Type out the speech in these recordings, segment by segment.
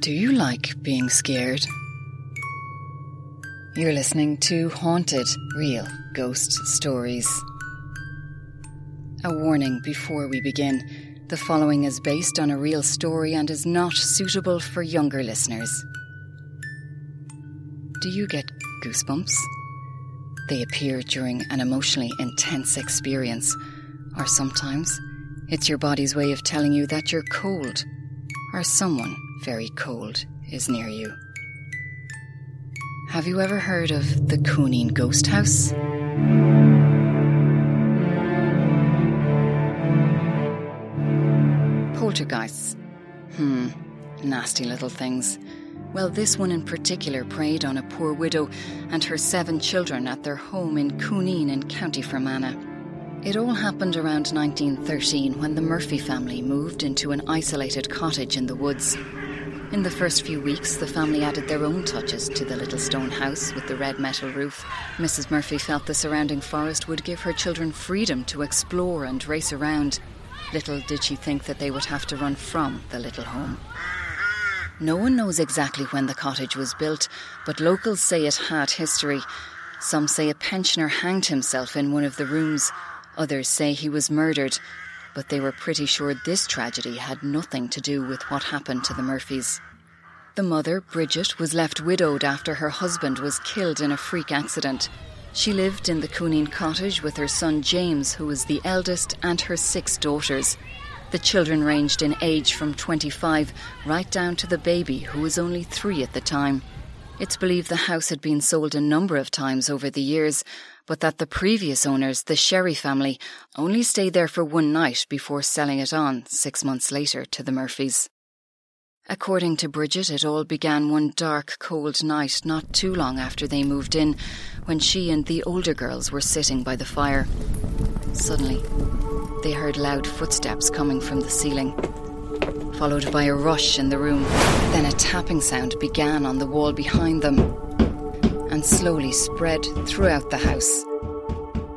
Do you like being scared? You're listening to Haunted Real Ghost Stories. A warning before we begin the following is based on a real story and is not suitable for younger listeners. Do you get goosebumps? They appear during an emotionally intense experience, or sometimes it's your body's way of telling you that you're cold, or someone very cold is near you. Have you ever heard of the Cooneen Ghost House? Poltergeists. Hmm, nasty little things. Well, this one in particular preyed on a poor widow and her seven children at their home in Cooneen in County Fermanagh. It all happened around 1913 when the Murphy family moved into an isolated cottage in the woods. In the first few weeks, the family added their own touches to the little stone house with the red metal roof. Mrs. Murphy felt the surrounding forest would give her children freedom to explore and race around. Little did she think that they would have to run from the little home. No one knows exactly when the cottage was built, but locals say it had history. Some say a pensioner hanged himself in one of the rooms. Others say he was murdered, but they were pretty sure this tragedy had nothing to do with what happened to the Murphys. The mother, Bridget, was left widowed after her husband was killed in a freak accident. She lived in the Cooneen cottage with her son James, who was the eldest, and her six daughters. The children ranged in age from 25 right down to the baby, who was only three at the time. It's believed the house had been sold a number of times over the years, but that the previous owners, the Sherry family, only stayed there for one night before selling it on six months later to the Murphys. According to Bridget, it all began one dark, cold night not too long after they moved in, when she and the older girls were sitting by the fire. Suddenly, they heard loud footsteps coming from the ceiling, followed by a rush in the room. Then a tapping sound began on the wall behind them and slowly spread throughout the house.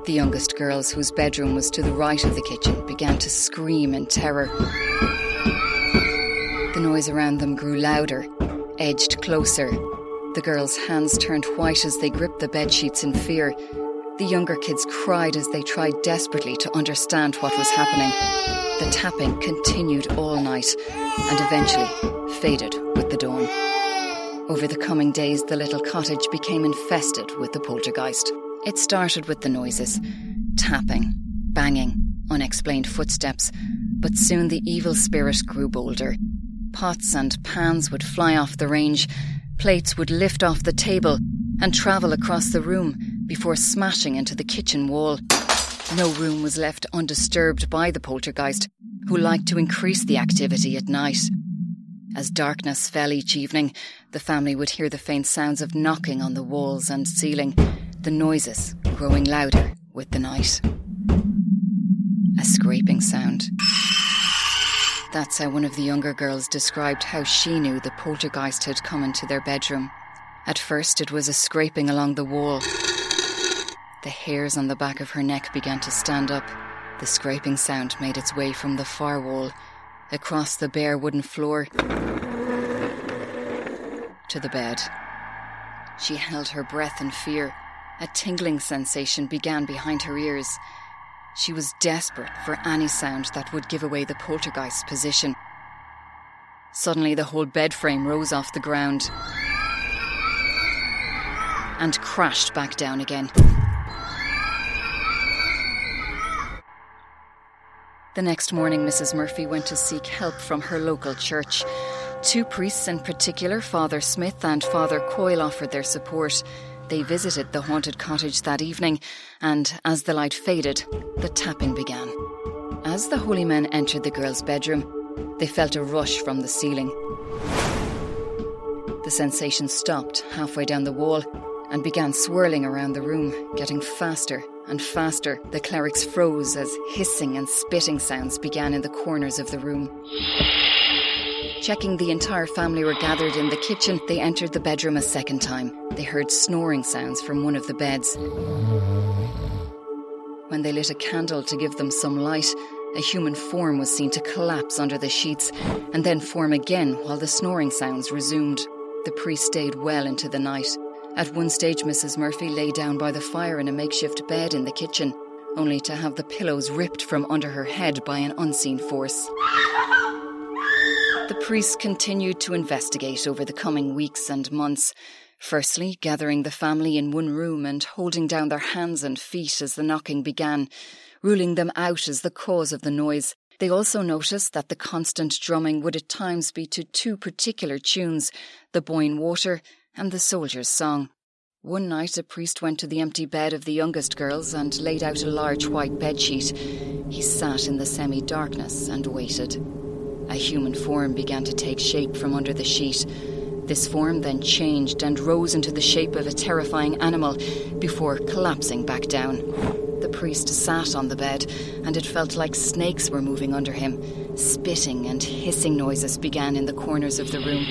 The youngest girls, whose bedroom was to the right of the kitchen, began to scream in terror. The noise around them grew louder, edged closer. The girls' hands turned white as they gripped the bed sheets in fear. The younger kids cried as they tried desperately to understand what was happening. The tapping continued all night and eventually faded with the dawn. Over the coming days, the little cottage became infested with the poltergeist. It started with the noises tapping, banging, unexplained footsteps, but soon the evil spirit grew bolder. Pots and pans would fly off the range, plates would lift off the table and travel across the room before smashing into the kitchen wall. No room was left undisturbed by the poltergeist, who liked to increase the activity at night. As darkness fell each evening, the family would hear the faint sounds of knocking on the walls and ceiling, the noises growing louder with the night. A scraping sound. That's how one of the younger girls described how she knew the poltergeist had come into their bedroom. At first, it was a scraping along the wall. The hairs on the back of her neck began to stand up. The scraping sound made its way from the far wall across the bare wooden floor to the bed. She held her breath in fear. A tingling sensation began behind her ears. She was desperate for any sound that would give away the poltergeist's position. Suddenly, the whole bed frame rose off the ground and crashed back down again. The next morning, Mrs. Murphy went to seek help from her local church. Two priests in particular, Father Smith and Father Coyle, offered their support. They visited the haunted cottage that evening, and as the light faded, the tapping began. As the holy men entered the girls' bedroom, they felt a rush from the ceiling. The sensation stopped halfway down the wall and began swirling around the room, getting faster and faster. The clerics froze as hissing and spitting sounds began in the corners of the room. Checking the entire family were gathered in the kitchen, they entered the bedroom a second time. They heard snoring sounds from one of the beds. When they lit a candle to give them some light, A human form was seen to collapse under the sheets and then form again while the snoring sounds resumed. The priest stayed well into the night. At one stage, Mrs. Murphy lay down by the fire in a makeshift bed in the kitchen, only to have the pillows ripped from under her head by an unseen force. The priest continued to investigate over the coming weeks and months, firstly gathering the family in one room and holding down their hands and feet as the knocking began, ruling them out as the cause of the noise. They also noticed that the constant drumming would at times be to two particular tunes, the Boyne Water and the Soldier's Song. One night, a priest went to the empty bed of the youngest girls and laid out a large white bedsheet. He sat in the semi darkness and waited. A human form began to take shape from under the sheet. This form then changed and rose into the shape of a terrifying animal before collapsing back down. The priest sat on the bed, and it felt like snakes were moving under him. Spitting and hissing noises began in the corners of the room.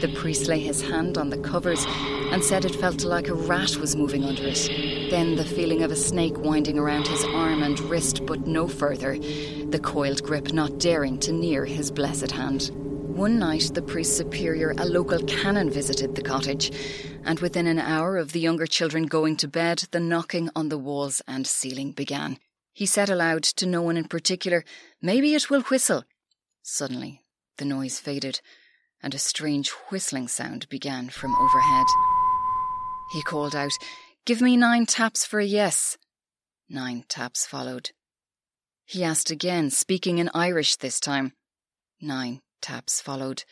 The priest lay his hand on the covers and said it felt like a rat was moving under it. Then the feeling of a snake winding around his arm and wrist, but no further, the coiled grip not daring to near his blessed hand. One night, the priest superior, a local canon, visited the cottage, and within an hour of the younger children going to bed, the knocking on the walls and ceiling began. He said aloud to no one in particular, Maybe it will whistle. Suddenly, the noise faded, and a strange whistling sound began from overhead. He called out, Give me nine taps for a yes. Nine taps followed. He asked again, speaking in Irish this time. Nine taps followed.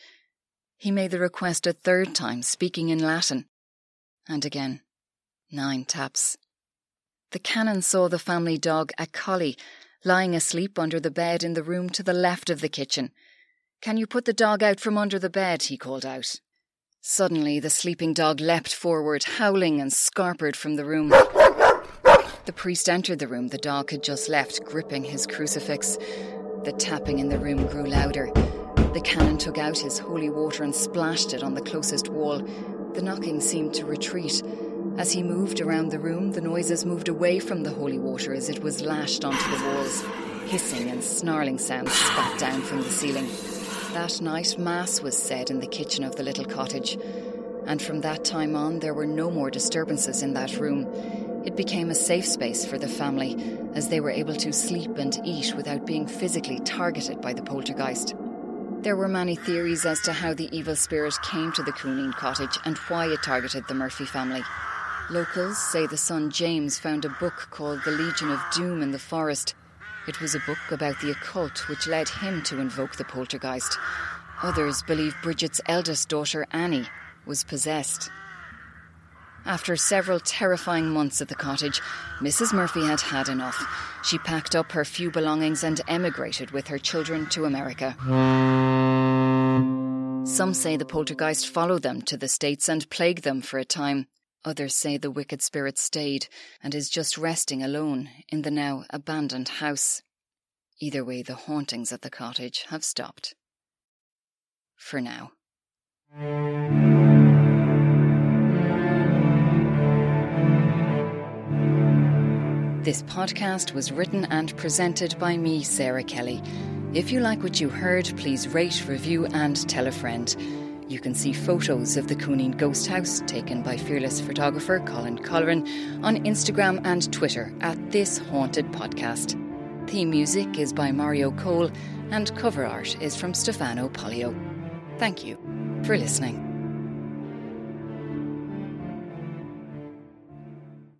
He made the request a third time, speaking in Latin. And again, nine taps. The canon saw the family dog, a collie, lying asleep under the bed in the room to the left of the kitchen. Can you put the dog out from under the bed? he called out. Suddenly, the sleeping dog leapt forward, howling and scarpered from the room. The priest entered the room the dog had just left, gripping his crucifix. The tapping in the room grew louder. The canon took out his holy water and splashed it on the closest wall. The knocking seemed to retreat. As he moved around the room, the noises moved away from the holy water as it was lashed onto the walls. Hissing and snarling sounds spat down from the ceiling. That night, Mass was said in the kitchen of the little cottage, and from that time on, there were no more disturbances in that room. It became a safe space for the family, as they were able to sleep and eat without being physically targeted by the poltergeist. There were many theories as to how the evil spirit came to the Cooneen cottage and why it targeted the Murphy family. Locals say the son James found a book called The Legion of Doom in the forest. It was a book about the occult which led him to invoke the poltergeist. Others believe Bridget's eldest daughter, Annie, was possessed. After several terrifying months at the cottage, Mrs. Murphy had had enough. She packed up her few belongings and emigrated with her children to America. Some say the poltergeist followed them to the States and plagued them for a time. Others say the wicked spirit stayed and is just resting alone in the now abandoned house. Either way, the hauntings at the cottage have stopped. For now. This podcast was written and presented by me, Sarah Kelly. If you like what you heard, please rate, review, and tell a friend. You can see photos of the Cooneen Ghost House taken by fearless photographer Colin Colleran on Instagram and Twitter at This Haunted Podcast. Theme music is by Mario Cole, and cover art is from Stefano Polio. Thank you for listening.